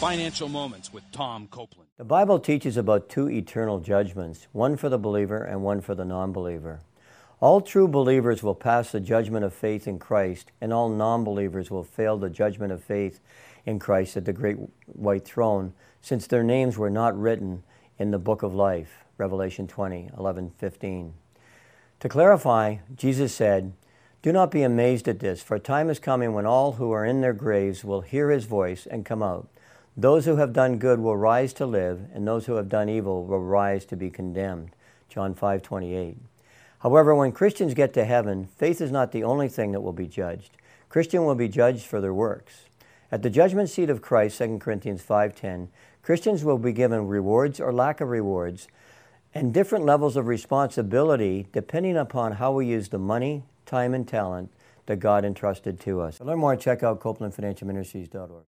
Financial Moments with Tom Copeland. The Bible teaches about two eternal judgments, one for the believer and one for the non believer. All true believers will pass the judgment of faith in Christ, and all non believers will fail the judgment of faith in Christ at the great white throne, since their names were not written in the book of life. Revelation 20, 11, 15. To clarify, Jesus said, Do not be amazed at this, for a time is coming when all who are in their graves will hear his voice and come out. Those who have done good will rise to live, and those who have done evil will rise to be condemned. John 5 28. However, when Christians get to heaven, faith is not the only thing that will be judged. Christian will be judged for their works. At the judgment seat of Christ, 2 Corinthians 5:10, Christians will be given rewards or lack of rewards and different levels of responsibility depending upon how we use the money, time, and talent that God entrusted to us. To learn more, check out CopelandFinancialMinistries.org.